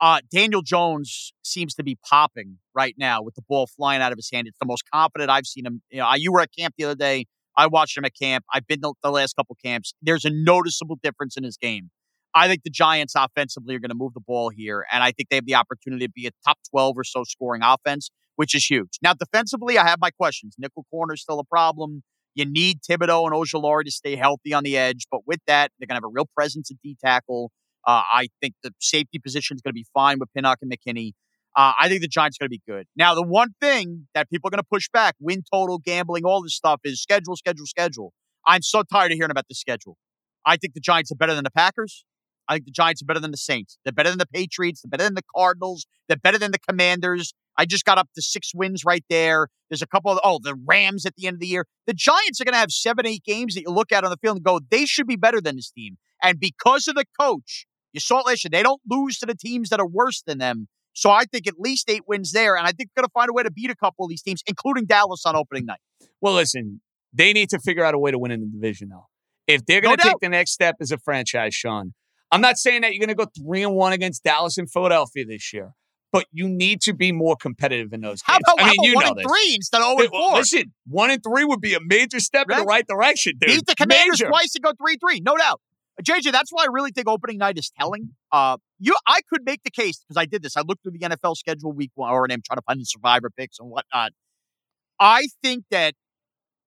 E: Uh, Daniel Jones seems to be popping right now with the ball flying out of his hand. It's the most confident I've seen him. You know, you were at camp the other day. I watched him at camp. I've been to the last couple camps. There's a noticeable difference in his game. I think the Giants offensively are going to move the ball here, and I think they have the opportunity to be a top 12 or so scoring offense which is huge. Now, defensively, I have my questions. Nickel corner is still a problem. You need Thibodeaux and Ojulari to stay healthy on the edge, but with that, they're going to have a real presence at D tackle. Uh, I think the safety position is going to be fine with Pinnock and McKinney. Uh, I think the Giants are going to be good. Now, the one thing that people are going to push back, win total, gambling, all this stuff is schedule, schedule, schedule. I'm so tired of hearing about the schedule. I think the Giants are better than the Packers. I think the Giants are better than the Saints. They're better than the Patriots. They're better than the Cardinals. They're better than the Commanders. I just got up to six wins right there. There's a couple of, oh, the Rams at the end of the year. The Giants are going to have seven, eight games that you look at on the field and go, they should be better than this team. And because of the coach, you saw it last year, they don't lose to the teams that are worse than them. So I think at least eight wins there. And I think they're going to find a way to beat a couple of these teams, including Dallas on opening night.
B: Well, listen, they need to figure out a way to win in the division now. If they're going to no take the next step as a franchise, Shaun, I'm not saying that you're going to go three and one against Dallas and Philadelphia this year but you need to be more competitive in those games.
E: How about,
B: I
E: mean, you one know and this. three instead of 0 and 4?
B: Listen, one and three would be a major step right. in the right direction, dude.
E: Beat the Commanders
B: major.
E: twice and go 3 3, no doubt. JJ, that's why I really think opening night is telling. Uh, you, I could make the case because I did this. I looked through the NFL schedule week one, or I'm trying to find the survivor picks and whatnot. I think that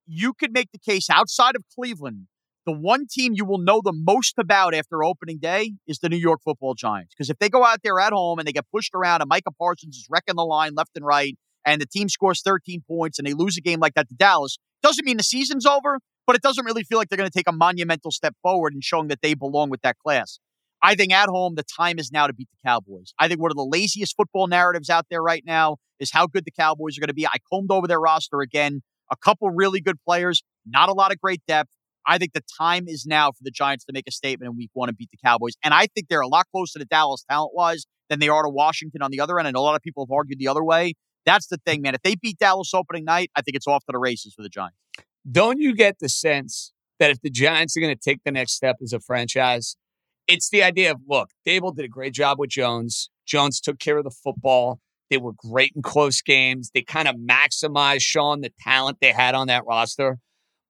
E: you could make the case outside of Cleveland the one team you will know the most about after opening day is the New York football Giants. Because if they go out there at home and they get pushed around and Micah Parsons is wrecking the line left and right, and the team scores 13 points and they lose a game like that to Dallas, doesn't mean the season's over, but it doesn't really feel like they're going to take a monumental step forward in showing that they belong with that class. I think at home, the time is now to beat the Cowboys. I think one of the laziest football narratives out there right now is how good the Cowboys are going to be. I combed over their roster again. A couple really good players, not a lot of great depth. I think the time is now for the Giants to make a statement in week one and beat the Cowboys. And I think they're a lot closer to Dallas talent wise than they are to Washington on the other end. And a lot of people have argued the other way. That's the thing, man. If they beat Dallas opening night, I think it's off to the races for the Giants.
B: Don't you get the sense that if the Giants are going to take the next step as a franchise, it's the idea of look, Daboll did a great job with Jones. Jones took care of the football. They were great in close games. They kind of maximized Shaun the talent they had on that roster.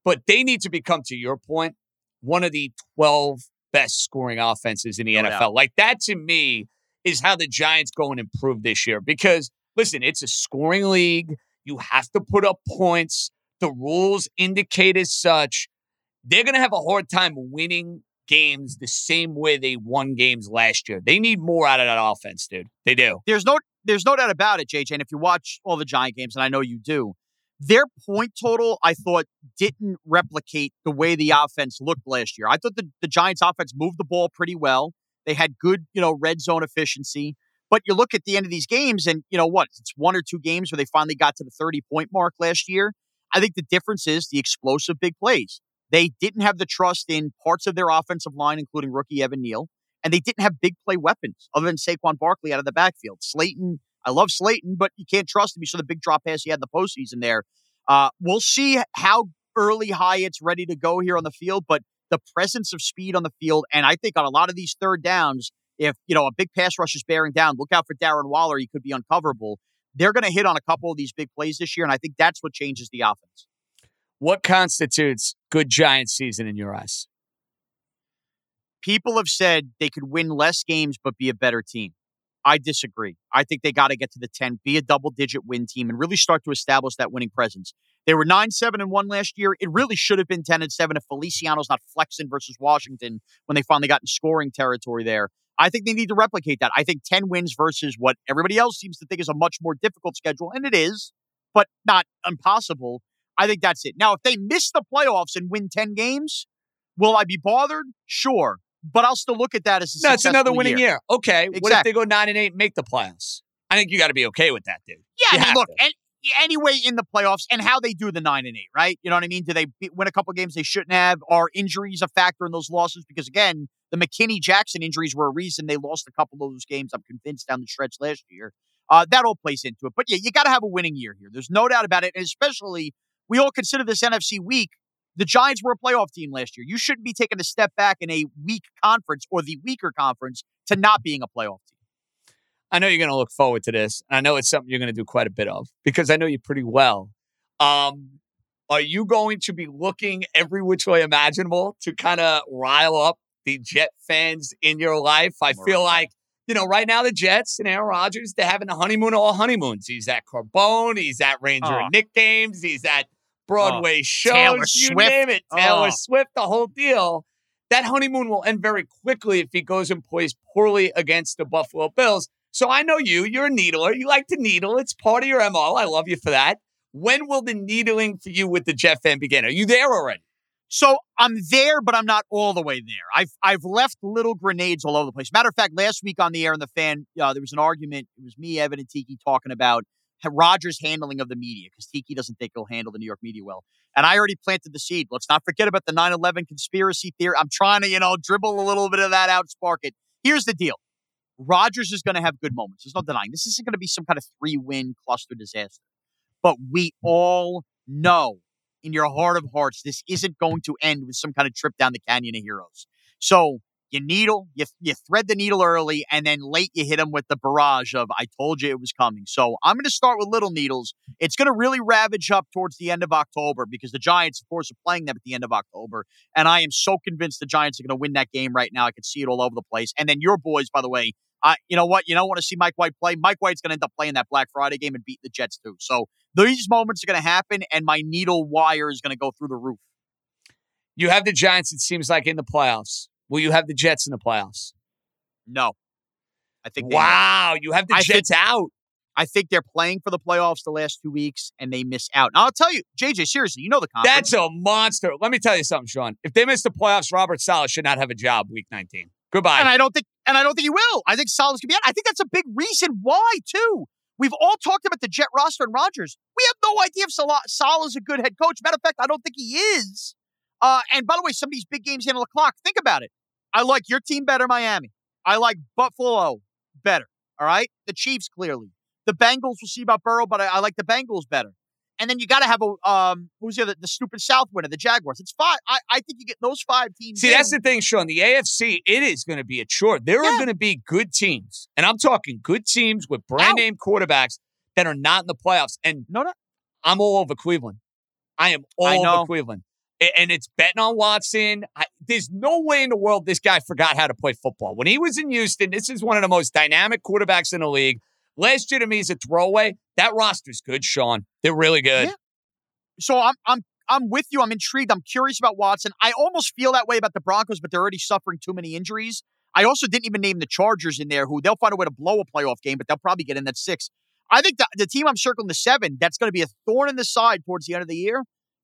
B: But they need to become, to your point, one of the 12 best scoring offenses in the no NFL. Doubt. Like that to me is how the Giants go and improve this year. Because listen, it's a scoring league. You have to put up points. The rules indicate as such. They're going to have a hard time winning games the same way they won games last year. They need more out of that offense, dude. They do.
E: There's no there's no doubt about it, JJ. And if you watch all the Giant games, and I know you do, their point total, I thought, didn't replicate the way the offense looked last year. I thought the, the Giants offense moved the ball pretty well. They had good, you know, red zone efficiency. But you look at the end of these games and, you know what, it's one or two games where they finally got to the 30 point mark last year. I think the difference is the explosive big plays. They didn't have the trust in parts of their offensive line, including rookie Evan Neal, and they didn't have big play weapons other than Saquon Barkley out of the backfield. Slayton, I love Slayton, but you can't trust him. You saw the big drop pass he had in the postseason there. Uh, we'll see how early Hyatt's ready to go here on the field, but the presence of speed on the field, and I think on a lot of these third downs, if you know a big pass rush is bearing down, look out for Darren Waller. He could be uncoverable. They're going to hit on a couple of these big plays this year, and I think that's what changes the offense.
B: What constitutes good Giants season in your eyes?
E: People have said they could win less games but be a better team. I disagree. I think they got to get to the 10, be a double digit win team, and really start to establish that winning presence. They were 9 7 and 1 last year. It really should have been 10 and 7 if Feliciano's not flexing versus Washington when they finally got in scoring territory there. I think they need to replicate that. I think 10 wins versus what everybody else seems to think is a much more difficult schedule, and it is, but not impossible. I think that's it. Now, if they miss the playoffs and win 10 games, will I be bothered? Sure but I'll still look at that as a
B: no, it's another winning
E: year.
B: year. Okay, exactly. what if they go nine and eight, and make the playoffs? I think you got to be okay with that, dude.
E: Yeah, I mean, look, and, anyway in the playoffs and how they do the nine and eight, right? You know what I mean? Do they win a couple games they shouldn't have? Are injuries a factor in those losses? Because again, the McKinney Jackson injuries were a reason they lost a couple of those games. I'm convinced down the stretch last year. Uh, that all plays into it. But yeah, you got to have a winning year here. There's no doubt about it. And especially, we all consider this NFC week the Giants were a playoff team last year. You shouldn't be taking a step back in a weak conference or the weaker conference to not being a playoff team.
B: I know you're going to look forward to this. I know it's something you're going to do quite a bit of because I know you pretty well. Um, are you going to be looking every which way imaginable to kind of rile up the Jet fans in your life? I feel like, you know, right now the Jets and Aaron Rodgers, they're having a honeymoon of all honeymoons. He's at Carbone, he's at Ranger oh. Knick games, he's at Broadway oh, shows, Taylor you Swift. name it, Taylor oh. Swift, the whole deal. That honeymoon will end very quickly if he goes and plays poorly against the Buffalo Bills. So I know you, you're a needler. You like to needle. It's part of your MO. I love you for that. When will the needling for you with the Jet fan begin? Are you there already?
E: So I'm there, but I'm not all the way there. I've I've left little grenades all over the place. Matter of fact, last week on the air in the fan, uh, there was an argument. It was me, Evan, and Tiki talking about Rodgers' handling of the media because Tiki doesn't think he'll handle the New York media well. And I already planted the seed. Let's not forget about the 9 11 conspiracy theory. I'm trying to, you know, dribble a little bit of that out, spark it. Here's the deal Rodgers is going to have good moments. There's no denying. This isn't going to be some kind of three win cluster disaster. But we all know in your heart of hearts, this isn't going to end with some kind of trip down the Canyon of Heroes. So you needle, you, you thread the needle early, and then late you hit them with the barrage of, I told you it was coming. So I'm going to start with little needles. It's going to really ravage up towards the end of October because the Giants, of course, are playing them at the end of October. And I am so convinced the Giants are going to win that game right now. I can see it all over the place. And then your boys, by the way, I, you know what? You don't want to see Mike White play. Mike White's going to end up playing that Black Friday game and beat the Jets too. So these moments are going to happen, and my needle wire is going to go through the roof.
B: You have the Giants, it seems like, in the playoffs. Will you have the Jets in the playoffs?
E: No. I think
B: Wow, you have the I Jets think, out.
E: I think they're playing for the playoffs the last two weeks and they miss out. Now, I'll tell you, JJ, seriously, you know the conference.
B: That's a monster. Let me tell you something, Shaun. If they miss the playoffs, Robert Saleh should not have a job week 19. Goodbye.
E: And I don't think and I don't think he will. I think Saleh's gonna be out. I think that's a big reason why, too. We've all talked about the Jet roster and Rodgers. We have no idea if Salah, Saleh's a good head coach. Matter of fact, I don't think he is. Uh, and by the way, some of these big games handle the clock. Think about it. I like your team better, Miami. I like Buffalo better. All right. The Chiefs, clearly. The Bengals, we'll see about Burrow, but I, I like the Bengals better. And then you got to have a um, who's the other, the stupid South winner, the Jaguars. It's five. I, I think you get those five teams.
B: See,
E: in.
B: that's the thing, Shaun. The AFC, it is going to be a chore. There yeah. are going to be good teams, and I'm talking good teams with brand name quarterbacks that are not in the playoffs. And
E: no, no,
B: I'm all over Cleveland. I am all I over Cleveland and it's betting on Watson. I, there's no way in the world this guy forgot how to play football. When he was in Houston, this is one of the most dynamic quarterbacks in the league. Last year to me is a throwaway. That roster's good, Shaun. They're really good. Yeah.
E: So I'm I'm I'm with you. I'm intrigued. I'm curious about Watson. I almost feel that way about the Broncos, but they're already suffering too many injuries. I also didn't even name the Chargers in there, who they'll find a way to blow a playoff game, but they'll probably get in that six. I think the, the team I'm circling the seven, that's going to be a thorn in the side towards the end of the year,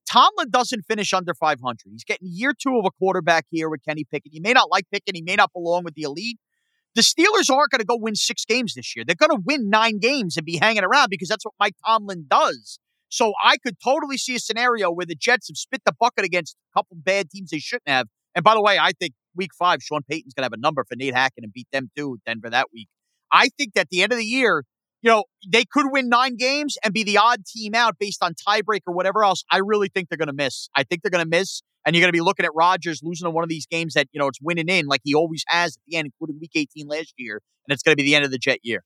E: Tomlin doesn't finish under 500. He's getting year two of a quarterback here with Kenny Pickett. He may not like Pickett. He may not belong with the elite. The Steelers aren't going to go win six games this year. They're going to win nine games and be hanging around because that's what Mike Tomlin does. So I could totally see a scenario where the Jets have spit the bucket against a couple bad teams they shouldn't have. And by the way, I think week five, Sean Payton's going to have a number for Nate Hackett and beat them too, Denver that week. I think that at the end of the year, you know, they could win nine games and be the odd team out based on tiebreak or whatever else. I really think they're going to miss. I think they're going to miss. And you're going to be looking at Rodgers losing in one of these games that, you know, it's winning in like he always has at the end, including week 18 last year. And it's going to be the end of the Jet year.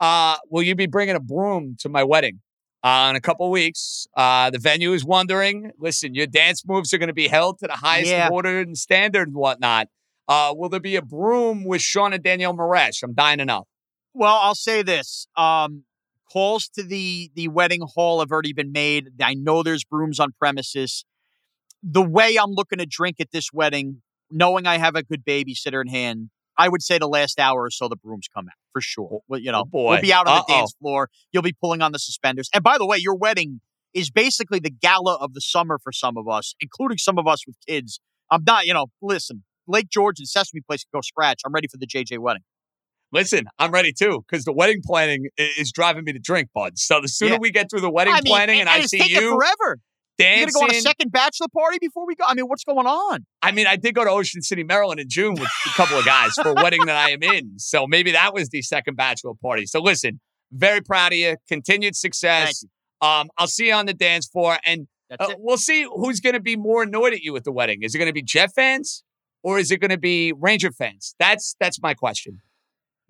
B: Uh, will you be bringing a broom to my wedding? Uh, in a couple weeks, uh, the venue is wondering. Listen, your dance moves are going to be held to the highest
E: Yeah.
B: order and standard and whatnot. Uh, will there be a broom with Shaun and Danielle Morash? I'm dying to know.
E: Well, I'll say this. Um, calls to the the wedding hall have already been made. I know there's brooms on premises. The way I'm looking to drink at this wedding, knowing I have a good babysitter in hand, I would say the last hour or so the brooms come out for sure. Well, you know,
B: Oh, boy.
E: we'll be out on
B: Uh-oh.
E: the dance floor. You'll be pulling on the suspenders. And by the way, your wedding is basically the gala of the summer for some of us, including some of us with kids. I'm not, you know, listen, Lake George and Sesame Place can go scratch. I'm ready for the JJ wedding.
B: Listen, I'm ready too because the wedding planning is driving me to drink, bud. So the sooner
E: Yeah.
B: we get through the wedding
E: I mean,
B: planning and, I
E: it's
B: see
E: taking
B: you
E: forever.
B: Dancing.
E: You're gonna go on a second bachelor party before we go. I mean, what's going on?
B: I mean, I did go to Ocean City, Maryland in June with a couple of guys for a wedding that I am in. So maybe that was the second bachelor party. So listen, very proud of you. Continued success.
E: you.
B: Um, I'll see you on the dance floor, and uh, we'll see who's going to be more annoyed at you at the wedding. Is it going to be Jet fans or is it going to be Ranger fans? That's that's my question.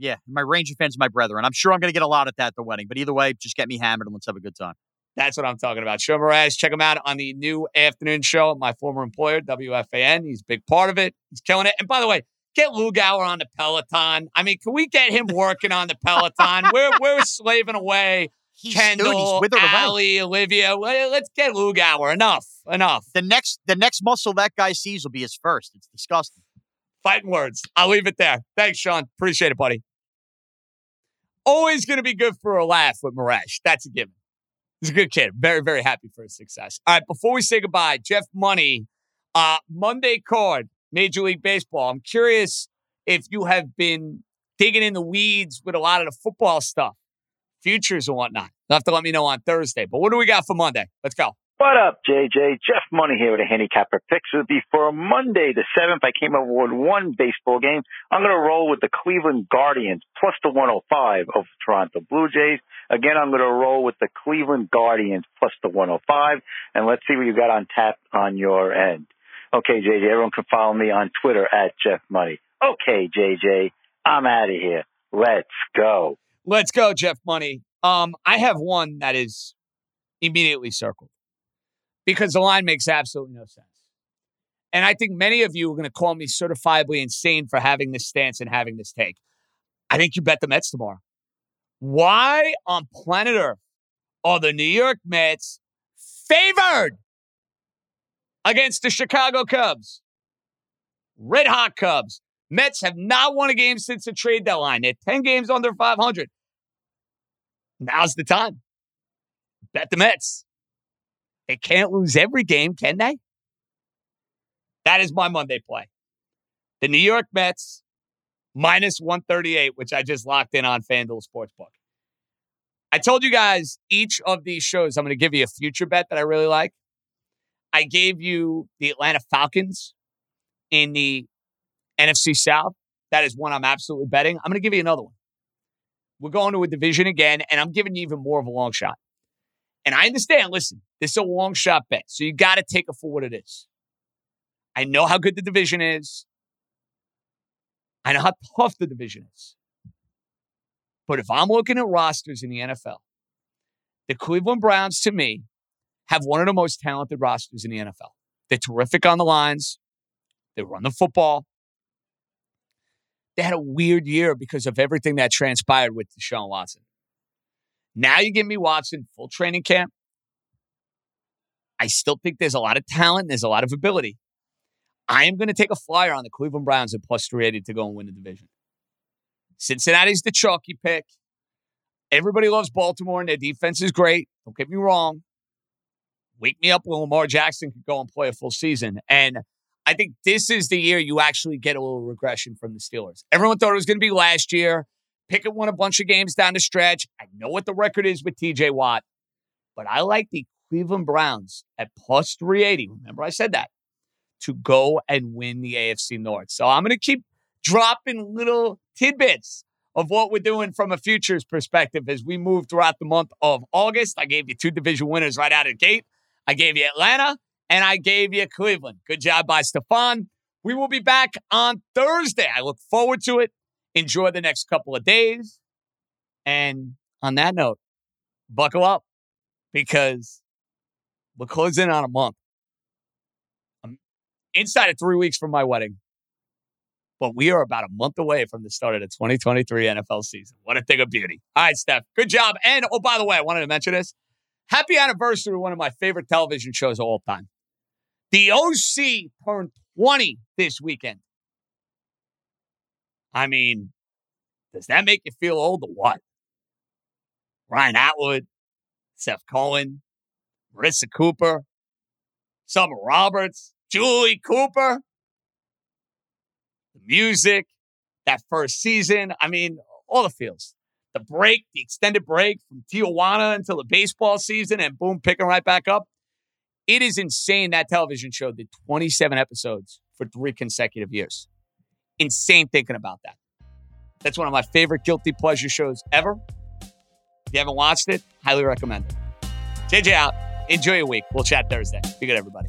E: Yeah, my Ranger fans, my brethren. I'm sure I'm gonna get a lot at that at the wedding. But either way, just get me hammered and let's have a good time.
B: That's what I'm talking about. Shaun Morash, check him out on the new afternoon show at my former employer, WFAN. He's a big part of it. He's killing it. And by the way, get Lugauer on the Peloton. I mean, can we get him working on the Peloton? we're we're slaving away.
E: He's
B: Kendall,
E: dude, he's withered away.
B: Allie, Olivia. Well, Let's get Lugauer. Enough. Enough.
E: The next, the next muscle that guy sees will be his first. It's disgusting.
B: Fighting words. I'll leave it there. Thanks, Shaun. Appreciate it, buddy. Always going to be good for a laugh with Morash. That's a given. He's a good kid. Very, very happy for his success. All right, before we say goodbye, Jeff Money, uh, Monday card, Major League Baseball. I'm curious if you have been digging in the weeds with a lot of the football stuff, futures and whatnot. You'll have to let me know on Thursday. But what do we got for Monday? Let's go.
F: What up, JJ? Jeff Money here with a handicapper picks with you for Monday the 7th. I came up with one baseball game. I'm going to roll with the Cleveland Guardians plus the 105 of Toronto Blue Jays. Again, I'm going to roll with the Cleveland Guardians plus the 105. And let's see what you got on tap on your end. Okay, JJ, everyone can follow me on Twitter at Jeff Money. Okay, JJ, I'm out of here. Let's go.
B: Let's go, Jeff Money. Um, I have one that is immediately circled because the line makes absolutely no sense. And I think many of you are going to call me certifiably insane for having this stance and having this take. I think you bet the Mets tomorrow. Why on planet Earth are the New York Mets favored against the Chicago Cubs? Red hot Cubs. Mets have not won a game since the trade deadline. They're 10 games under 500. Now's the time. Bet the Mets. They can't lose every game, can they? That is my Monday play. The New York Mets minus 138, which I just locked in on FanDuel Sportsbook. I told you guys each of these shows, I'm going to give you a future bet that I really like. I gave you the Atlanta Falcons in the NFC South. That is one I'm absolutely betting. I'm going to give you another one. We're going to a division again, and I'm giving you even more of a long shot. And I understand, listen, this is a long shot bet, so you got to take it for what it is. I know how good the division is. I know how tough the division is. But if I'm looking at rosters in the NFL, the Cleveland Browns, to me, have one of the most talented rosters in the NFL. They're terrific on the lines. They run the football. They had a weird year because of everything that transpired with Deshaun Watson. Now you give me Watson full training camp. I still think there's a lot of talent, there's a lot of ability. I am going to take a flyer on the Cleveland Browns at plus 380 to go and win the division. Cincinnati's the chalky pick. Everybody loves Baltimore and their defense is great. Don't get me wrong. Wake me up when Lamar Jackson could go and play a full season. And I think this is the year you actually get a little regression from the Steelers. Everyone thought it was going to be last year. Pickett won a bunch of games down the stretch. I know what the record is with TJ Watt. but I like the Cleveland Browns at plus 380. Remember, I said that to go and win the AFC North. So I'm going to keep dropping little tidbits of what we're doing from a futures perspective as we move throughout the month of August. I gave you two division winners right out of the gate. I gave you Atlanta and I gave you Cleveland. Good job by Stefan. We will be back on Thursday. I look forward to it. Enjoy the next couple of days. And on that note, buckle up because we're closing on a month. I'm inside of three weeks from my wedding, but we are about a month away from the start of the 2023 NFL season. What a thing of beauty. All right, Steph, good job. And oh, by the way, I wanted to mention this. Happy anniversary to one of my favorite television shows of all time. The OC turned 20 this weekend. I mean, does that make you feel old or what? Ryan Atwood, Seth Cohen, Marissa Cooper, Summer Roberts, Julie Cooper, the music, that first season. I mean, all the feels. The break, the extended break from Tijuana until the baseball season, and boom, picking right back up. It is insane that television show did 27 episodes for three consecutive years. Insane thinking about that. That's one of my favorite guilty pleasure shows ever. If you haven't watched it, highly recommend it. JJ out. Enjoy your week. We'll chat Thursday. Be good, everybody.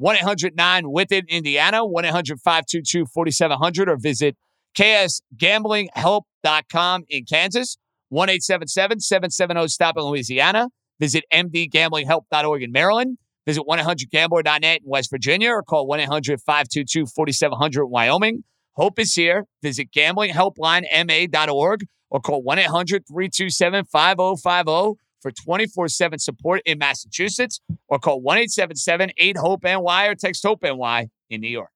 B: 1 800 9 with it Indiana, 1 800 522 4700, or visit ksgamblinghelp.com in Kansas, 1 877 770 STOP in Louisiana. Visit mdgamblinghelp.org in Maryland. Visit 1-800-GAMBLER.net in West Virginia or call 1-800-522-4700 in Wyoming. Hope is here. Visit gamblinghelplinema.org or call 1-800-327-5050 for 24-7 support in Massachusetts or call 1-877-8-HOPE-NY or text HOPE-NY in New York.